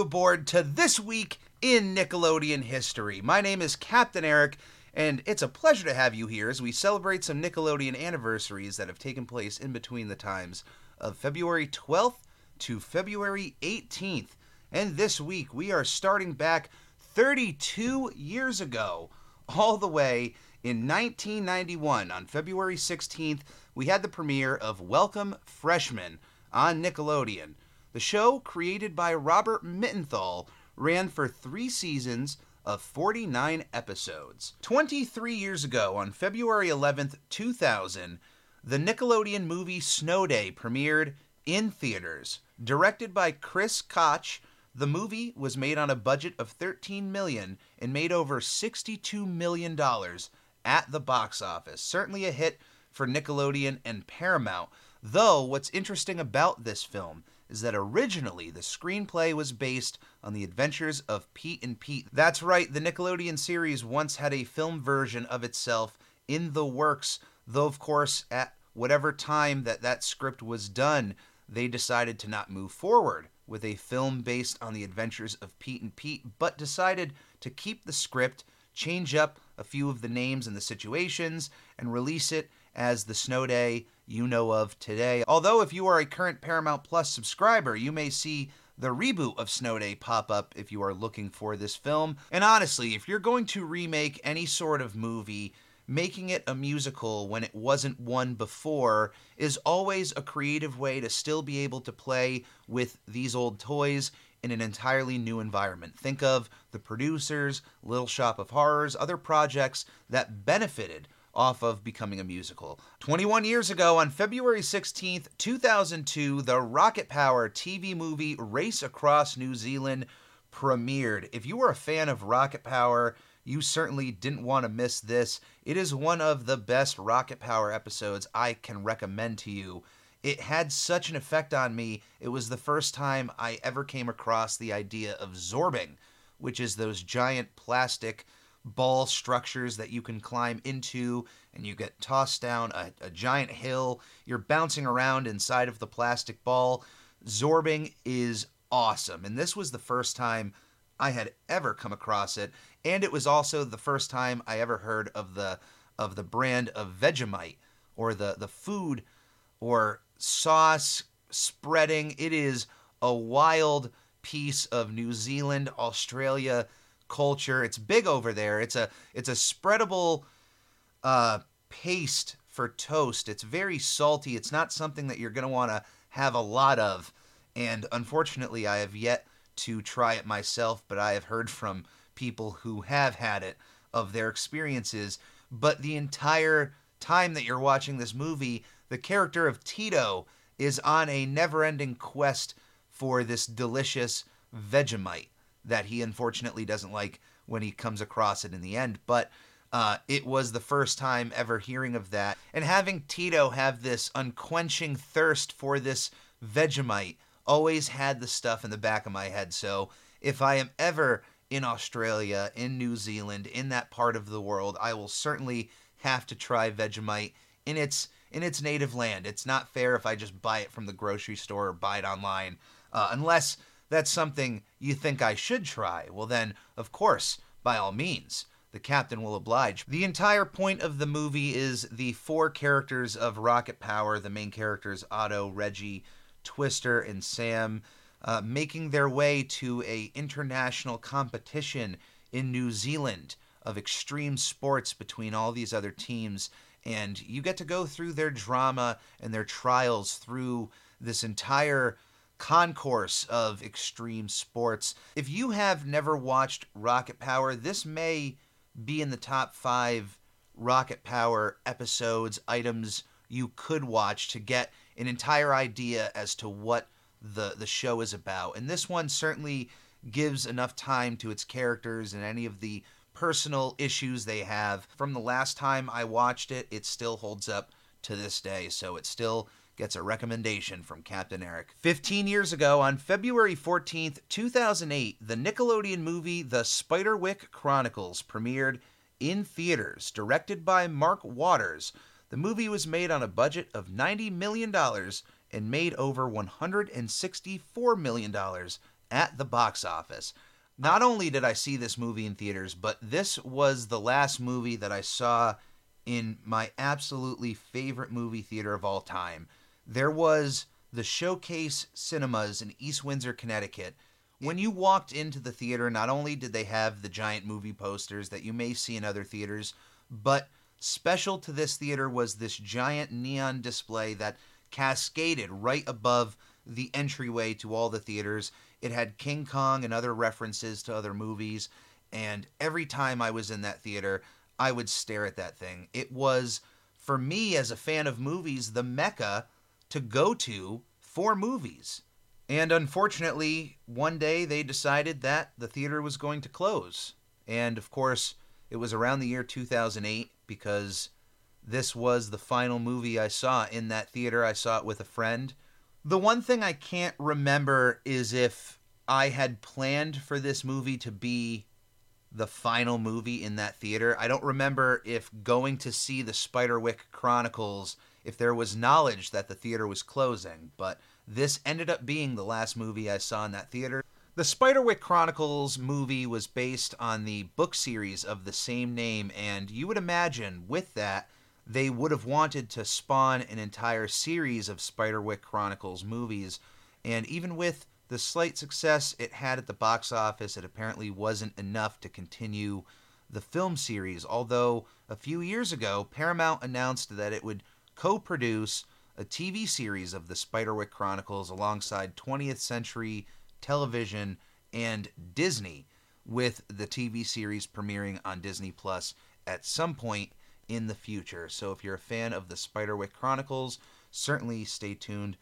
you aboard to this week in Nickelodeon history. My name is Captain Eric, and it's a pleasure to have you here as we celebrate some Nickelodeon anniversaries that have taken place in between the times of February 12th to February 18th. And this week, we are starting back 32 years ago, all the way in 1991 on February 16th, we had the premiere of Welcome Freshmen on Nickelodeon. The show, created by Robert Mittenthal, ran for three seasons of 49 episodes. 23 years ago, on February 11th, 2000, the Nickelodeon movie Snow Day premiered in theaters. Directed by Chris Koch, the movie was made on a budget of 13 million and made over 62 million dollars at the box office. Certainly a hit for Nickelodeon and Paramount. Though what's interesting about this film is that originally the screenplay was based on the adventures of Pete and Pete. That's right, the Nickelodeon series once had a film version of itself in the works, though of course at whatever time that that script was done, they decided to not move forward with a film based on the adventures of Pete and Pete, but decided to keep the script, change up a few of the names and the situations, and release it as the Snow Day you know of today. Although, if you are a current Paramount Plus subscriber, you may see the reboot of Snow Day pop up if you are looking for this film. And honestly, if you're going to remake any sort of movie, making it a musical when it wasn't one before is always a creative way to still be able to play with these old toys in an entirely new environment. Think of the producers, Little Shop of Horrors, other projects that benefited off of becoming a musical. 21 years ago, on February 16th, 2002, the Rocket Power TV movie Race Across New Zealand premiered. If you were a fan of Rocket Power, you certainly didn't want to miss this. It is one of the best Rocket Power episodes I can recommend to you. It had such an effect on me. It was the first time I ever came across the idea of zorbing, which is those giant plastic ball structures that you can climb into and you get tossed down a, a, giant hill. You're bouncing around inside of the plastic ball. Zorbing is awesome. And this was the first time I had ever come across it. And it was also the first time I ever heard of the of the brand of Vegemite or the, the food or sauce spreading. It is a wild piece of New Zealand, Australia culture. It's big over there. It's a it's a spreadable uh, paste for toast. It's very salty. It's not something that you're going to want to have a lot of. And unfortunately, I have yet to try it myself, but I have heard from people who have had it of their experiences. But the entire time that you're watching this movie, the character of Tito is on a never ending quest for this delicious Vegemite that he unfortunately doesn't like when he comes across it in the end. But uh, it was the first time ever hearing of that. And having Tito have this unquenching thirst for this Vegemite always had the stuff in the back of my head. So if I am ever in Australia, in New Zealand, in that part of the world, I will certainly have to try Vegemite in its in its native land. It's not fair if I just buy it from the grocery store or buy it online, uh, unless that's something you think I should try. Well, then, of course, by all means, the captain will oblige. The entire point of the movie is the four characters of Rocket Power, the main characters Otto, Reggie, Twister, and Sam, uh, making their way to a international competition in New Zealand of extreme sports between all these other teams. And you get to go through their drama and their trials through this entire concourse of extreme sports. If you have never watched Rocket Power, this may be in the top five Rocket Power episodes, items you could watch to get an entire idea as to what the the show is about. And this one certainly gives enough time to its characters and any of the personal issues they have. From the last time I watched it, it still holds up to this day, so it still gets a recommendation from Captain Eric. 15 years ago, on February 14th, 2008, the Nickelodeon movie The Spiderwick Chronicles premiered in theaters, directed by Mark Waters. The movie was made on a budget of $90 million and made over $164 million at the box office. Not only did I see this movie in theaters, but this was the last movie that I saw in my absolutely favorite movie theater of all time. There was the Showcase Cinemas in East Windsor, Connecticut. When you walked into the theater, not only did they have the giant movie posters that you may see in other theaters, but special to this theater was this giant neon display that cascaded right above the entryway to all the theaters. It had King Kong and other references to other movies. And every time I was in that theater, I would stare at that thing. It was, for me as a fan of movies, the mecca to go to for movies. And unfortunately, one day they decided that the theater was going to close. And of course, it was around the year 2008 because this was the final movie I saw in that theater. I saw it with a friend. The one thing I can't remember is if I had planned for this movie to be the final movie in that theater. I don't remember if going to see the Spiderwick Chronicles, if there was knowledge that the theater was closing, but this ended up being the last movie I saw in that theater. The Spiderwick Chronicles movie was based on the book series of the same name, and you would imagine with that they would have wanted to spawn an entire series of Spiderwick Chronicles movies. And even with the slight success it had at the box office, it apparently wasn't enough to continue the film series. Although a few years ago, Paramount announced that it would co produce a TV series of the Spiderwick Chronicles alongside 20th Century Television and Disney, with the TV series premiering on Disney Plus at some point in the future. So if you're a fan of the Spiderwick Chronicles, certainly stay tuned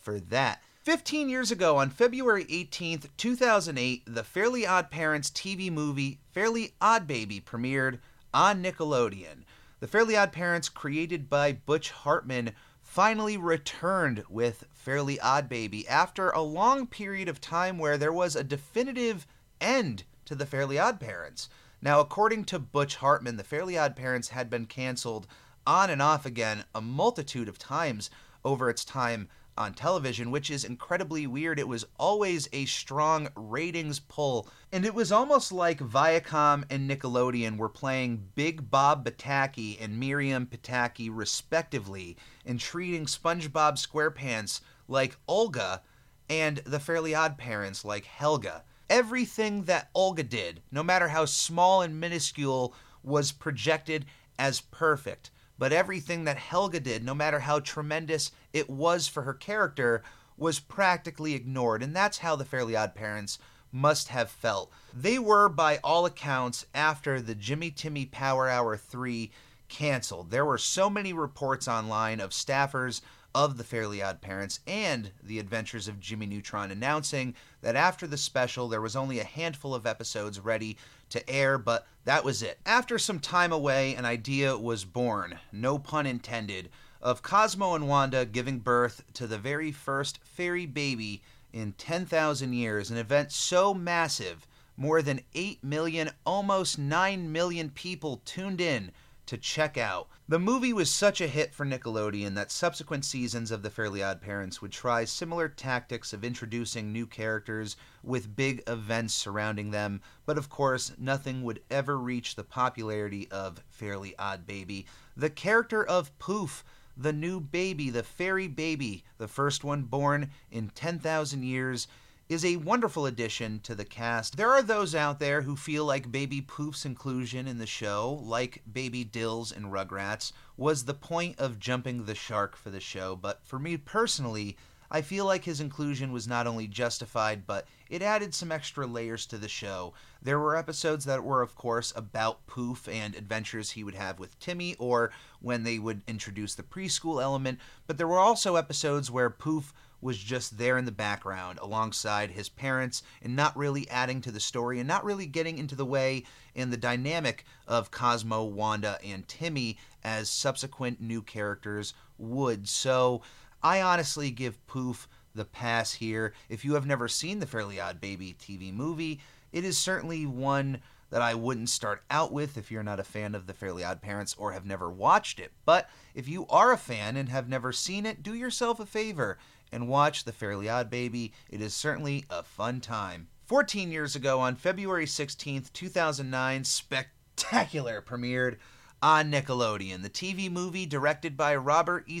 for that. 15 years ago, on February 18th, 2008, the Fairly Odd Parents TV movie Fairly Odd Baby premiered on Nickelodeon. The Fairly Odd Parents, created by Butch Hartman, finally returned with Fairly Odd Baby after a long period of time where there was a definitive end to the Fairly Odd Parents. Now, according to Butch Hartman, the Fairly Odd Parents had been canceled on and off again a multitude of times over its time on television, which is incredibly weird. It was always a strong ratings pull, and it was almost like Viacom and Nickelodeon were playing Big Bob Pataki and Miriam Pataki, respectively, and treating SpongeBob SquarePants like Olga and the Fairly Odd Parents like Helga everything that Olga did, no matter how small and minuscule, was projected as perfect. But everything that Helga did, no matter how tremendous it was for her character, was practically ignored. And that's how the Fairly Odd Parents must have felt. They were, by all accounts, after the Jimmy Timmy Power Hour 3 canceled. There were so many reports online of staffers of The Fairly Odd Parents and The Adventures of Jimmy Neutron, announcing that after the special, there was only a handful of episodes ready to air, but that was it. After some time away, an idea was born, no pun intended, of Cosmo and Wanda giving birth to the very first fairy baby in 10,000 years, an event so massive, more than 8 million, almost 9 million people tuned in to check out. The movie was such a hit for Nickelodeon that subsequent seasons of The Fairly Odd Parents would try similar tactics of introducing new characters with big events surrounding them, but of course, nothing would ever reach the popularity of Fairly Odd Baby. The character of Poof, the new baby, the fairy baby, the first one born in 10,000 years, is a wonderful addition to the cast. There are those out there who feel like Baby Poof's inclusion in the show, like Baby Dil's in Rugrats, was the point of jumping the shark for the show, but for me personally, I feel like his inclusion was not only justified, but it added some extra layers to the show. There were episodes that were, of course, about Poof and adventures he would have with Timmy, or when they would introduce the preschool element, but there were also episodes where Poof was just there in the background alongside his parents and not really adding to the story and not really getting into the way and the dynamic of Cosmo, Wanda, and Timmy as subsequent new characters would. So I honestly give Poof the pass here. If you have never seen the Fairly Odd Baby TV movie, it is certainly one that I wouldn't start out with if you're not a fan of The Fairly Odd Parents or have never watched it. But if you are a fan and have never seen it, do yourself a favor and watch The Fairly Odd Baby. It is certainly a fun time. 14 years ago, on February 16th, 2009, spectacular premiered on Nickelodeon. The TV movie, directed by Robert E.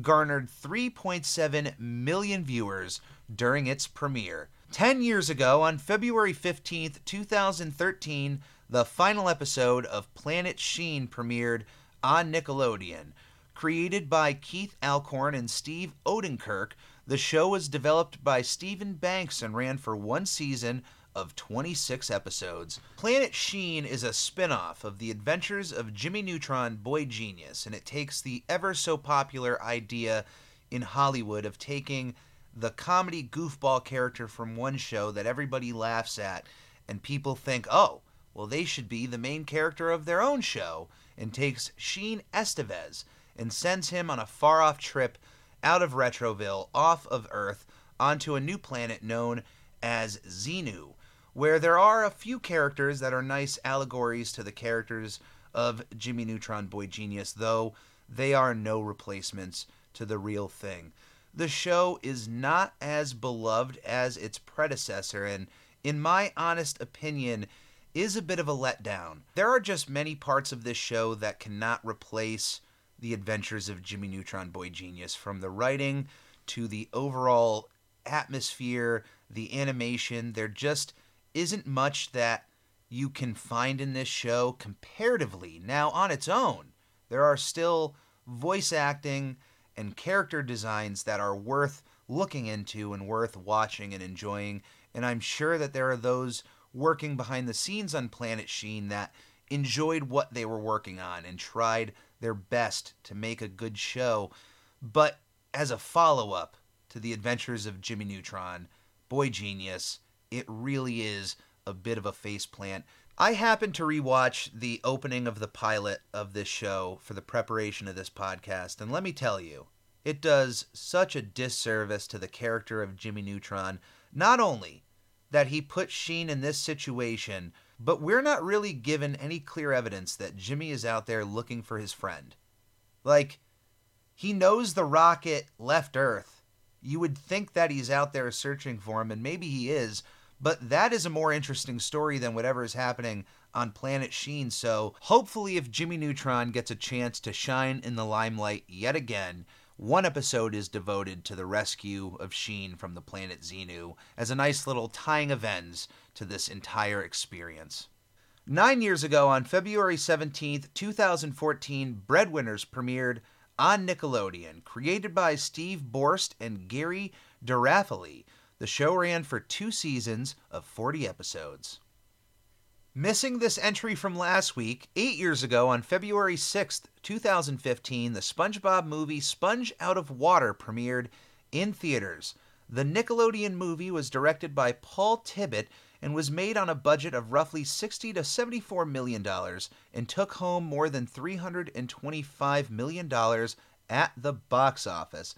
Garnered 3.7 million viewers during its premiere. Ten years ago, on February 15th, 2013, the final episode of Planet Sheen premiered on Nickelodeon. Created by Keith Alcorn and Steve Oedekerk, the show was developed by Steven Banks and ran for one season of 26 episodes. Planet Sheen is a spin off of the adventures of Jimmy Neutron Boy Genius, and it takes the ever so popular idea in Hollywood of taking the comedy goofball character from one show that everybody laughs at, and people think, oh, well, they should be the main character of their own show, and takes Sheen Estevez and sends him on a far off trip out of Retroville, off of Earth, onto a new planet known as Zeenu, where there are a few characters that are nice allegories to the characters of Jimmy Neutron Boy Genius, though they are no replacements to the real thing the show is not as beloved as its predecessor, and in my honest opinion, is a bit of a letdown. There are just many parts of this show that cannot replace the adventures of Jimmy Neutron Boy Genius, from the writing to the overall atmosphere, the animation. There just isn't much that you can find in this show comparatively. Now, on its own, there are still voice acting and character designs that are worth looking into and worth watching and enjoying. And I'm sure that there are those working behind the scenes on Planet Sheen that enjoyed what they were working on and tried their best to make a good show. But as a follow up to the adventures of Jimmy Neutron, Boy Genius, it really is a bit of a faceplant. I happened to rewatch the opening of the pilot of this show for the preparation of this podcast, and let me tell you, it does such a disservice to the character of Jimmy Neutron. Not only that he put Sheen in this situation, but we're not really given any clear evidence that Jimmy is out there looking for his friend. Like, he knows the rocket left Earth. You would think that he's out there searching for him, and maybe he is, but that is a more interesting story than whatever is happening on Planet Sheen. So hopefully, if Jimmy Neutron gets a chance to shine in the limelight yet again, one episode is devoted to the rescue of Sheen from the planet Zeenu as a nice little tying of ends to this entire experience. Nine years ago, on February 17th, 2014, Breadwinners premiered on Nickelodeon, created by Steve Borst and Gary DiRaffaele. The show ran for two seasons of 40 episodes. Missing this entry from last week, eight years ago on February 6th, 2015, the SpongeBob movie Sponge Out of Water premiered in theaters. The Nickelodeon movie was directed by Paul Tibbitt and was made on a budget of roughly 60 to 74 million dollars and took home more than 325 million dollars at the box office.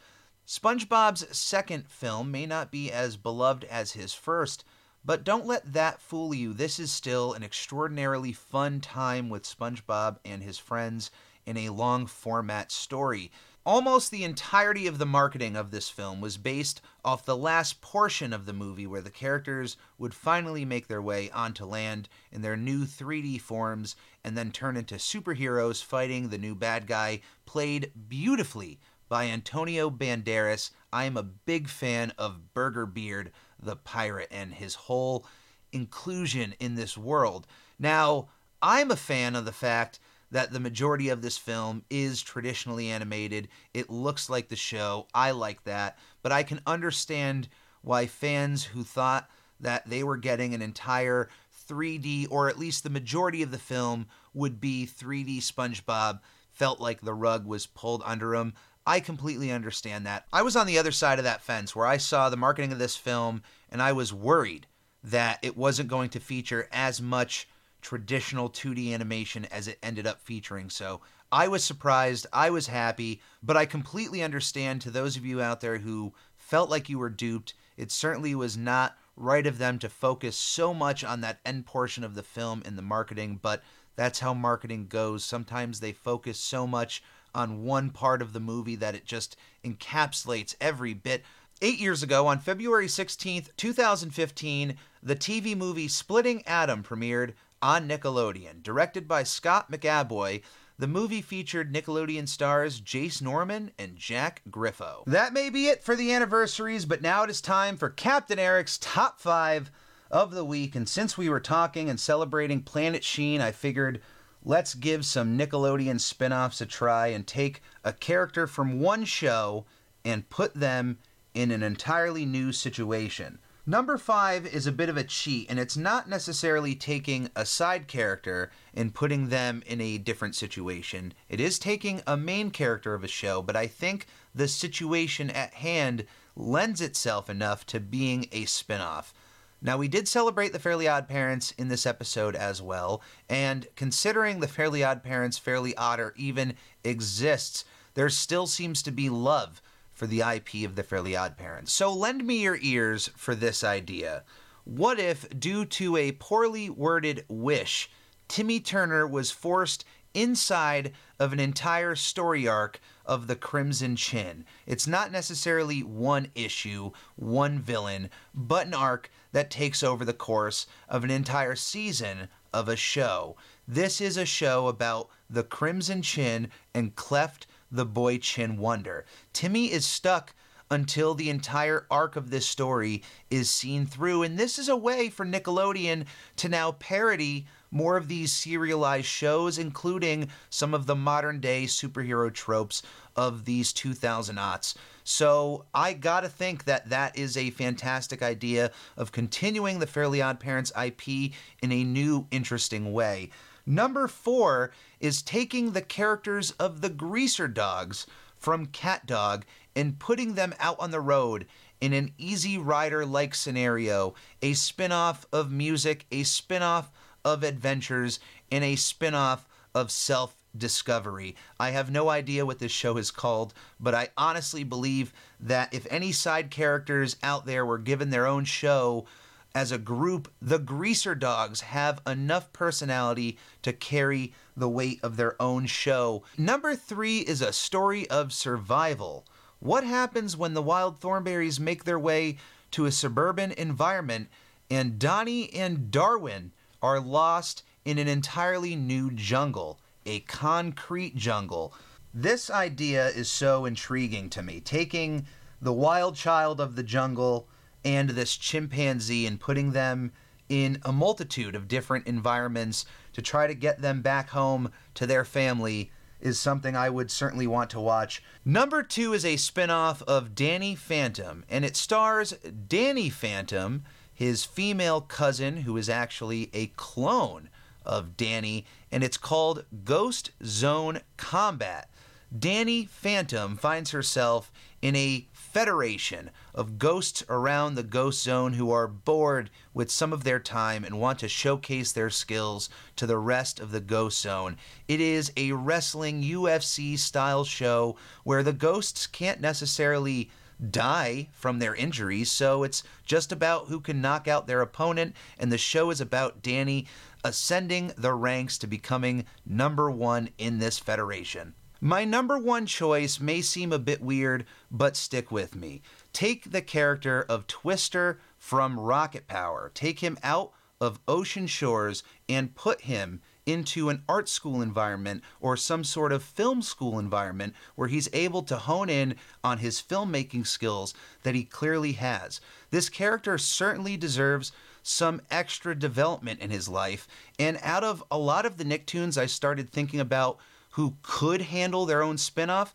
SpongeBob's second film may not be as beloved as his first, but don't let that fool you. This is still an extraordinarily fun time with SpongeBob and his friends in a long format story. Almost the entirety of the marketing of this film was based off the last portion of the movie where the characters would finally make their way onto land in their new 3D forms and then turn into superheroes fighting the new bad guy, played beautifully by Antonio Banderas. I am a big fan of Burger Beard, the pirate, and his whole inclusion in this world. Now, I'm a fan of the fact that the majority of this film is traditionally animated. It looks like the show. I like that. But I can understand why fans who thought that they were getting an entire 3D, or at least the majority of the film would be 3D SpongeBob, felt like the rug was pulled under them. I completely understand that. I was on the other side of that fence where I saw the marketing of this film and I was worried that it wasn't going to feature as much traditional 2D animation as it ended up featuring. So I was surprised, I was happy, but I completely understand to those of you out there who felt like you were duped. It certainly was not right of them to focus so much on that end portion of the film in the marketing, but that's how marketing goes. Sometimes they focus so much on one part of the movie that it just encapsulates every bit. Eight years ago, on February 16th, 2015, the TV movie Splitting Adam premiered on Nickelodeon. Directed by Scott McAboy, the movie featured Nickelodeon stars Jace Norman and Jack Griffo. That may be it for the anniversaries, but now it is time for Captain Eric's top five of the week. And since we were talking and celebrating Planet Sheen, I figured let's give some Nickelodeon spin offs a try and take a character from one show and put them in an entirely new situation. Number five is a bit of a cheat, and it's not necessarily taking a side character and putting them in a different situation. It is taking a main character of a show, but I think the situation at hand lends itself enough to being a spinoff. Now, we did celebrate the Fairly Odd Parents in this episode as well, and considering the Fairly Odd Parents Fairly Odder even exists, there still seems to be love for the IP of the Fairly Odd Parents. So lend me your ears for this idea. What if, due to a poorly worded wish, Timmy Turner was forced inside of an entire story arc of the Crimson Chin? It's not necessarily one issue, one villain, but an arc that takes over the course of an entire season of a show. This is a show about the Crimson Chin and Cleft the boy Chin Wonder. Timmy is stuck until the entire arc of this story is seen through. And this is a way for Nickelodeon to now parody more of these serialized shows, including some of the modern day superhero tropes of these 2000 aughts. So I gotta think that that is a fantastic idea of continuing the Fairly Odd Parents IP in a new, interesting way. Number four is taking the characters of the Greaser Dogs from Cat Dog and putting them out on the road in an Easy Rider like scenario, a spin off of music, a spin off of adventures, and a spin off of self discovery. I have no idea what this show is called, but I honestly believe that if any side characters out there were given their own show, as a group, the Greaser Dogs have enough personality to carry the weight of their own show. Number three is a story of survival. What happens when the wild Thornberrys make their way to a suburban environment and Donnie and Darwin are lost in an entirely new jungle, a concrete jungle? This idea is so intriguing to me. Taking the wild child of the jungle and this chimpanzee and putting them in a multitude of different environments to try to get them back home to their family is something I would certainly want to watch. Number two is a spin-off of Danny Phantom, and it stars Dani Phantom, his female cousin, who is actually a clone of Danny, and it's called Ghost Zone Combat. Dani Phantom finds herself in a federation of ghosts around the ghost zone who are bored with some of their time and want to showcase their skills to the rest of the ghost zone. It is a wrestling UFC style show where the ghosts can't necessarily die from their injuries, so it's just about who can knock out their opponent, and the show is about Dani ascending the ranks to becoming number one in this federation. My number one choice may seem a bit weird, but stick with me. Take the character of Twister from Rocket Power, take him out of Ocean Shores, and put him into an art school environment or some sort of film school environment where he's able to hone in on his filmmaking skills that he clearly has. This character certainly deserves some extra development in his life, and out of a lot of the Nicktoons I started thinking about who could handle their own spin-off,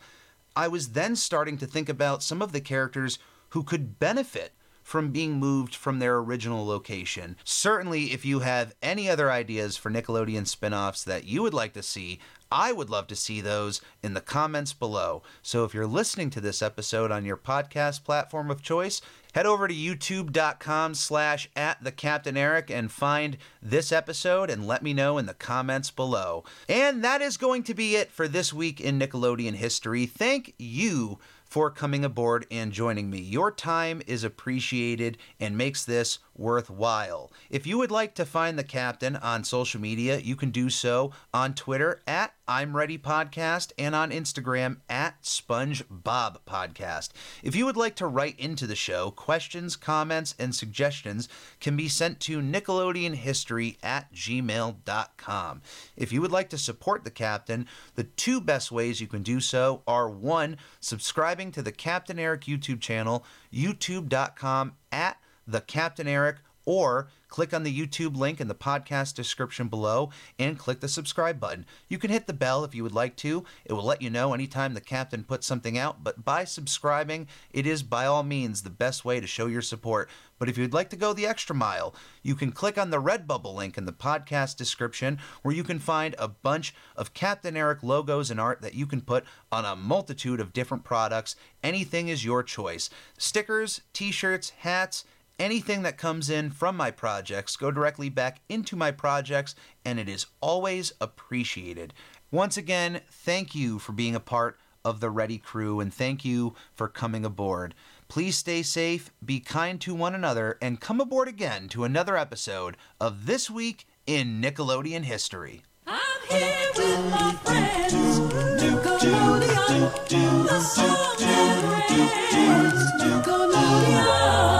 I was then starting to think about some of the characters who could benefit from being moved from their original location. Certainly, if you have any other ideas for Nickelodeon spin offs that you would like to see, I would love to see those in the comments below. So if you're listening to this episode on your podcast platform of choice, head over to youtube.com slash at the Captain Eric and find this episode and let me know in the comments below. And that is going to be it for this week in Nickelodeon history. Thank you for coming aboard and joining me. Your time is appreciated and makes this worthwhile. If you would like to find the captain on social media, you can do so on Twitter at I'm Ready Podcast and on Instagram at SpongeBob Podcast. If you would like to write into the show, questions, comments, and suggestions can be sent to NickelodeonHistory at gmail.com. If you would like to support the captain, the two best ways you can do so are one, subscribing to the Captain Eric YouTube channel, youtube.com at the Captain Eric, or click on the YouTube link in the podcast description below and click the subscribe button. You can hit the bell if you would like to. It will let you know anytime the captain puts something out, but by subscribing, it is by all means the best way to show your support. But if you'd like to go the extra mile, you can click on the Redbubble link in the podcast description where you can find a bunch of Captain Eric logos and art that you can put on a multitude of different products. Anything is your choice. Stickers, t-shirts, hats, anything that comes in from my projects go directly back into my projects and it is always appreciated. Once again, thank you for being a part of the Ready crew and thank you for coming aboard. Please stay safe, be kind to one another, and come aboard again to another episode of This Week in Nickelodeon History. I'm here with my friends, Nickelodeon, the Nickelodeon.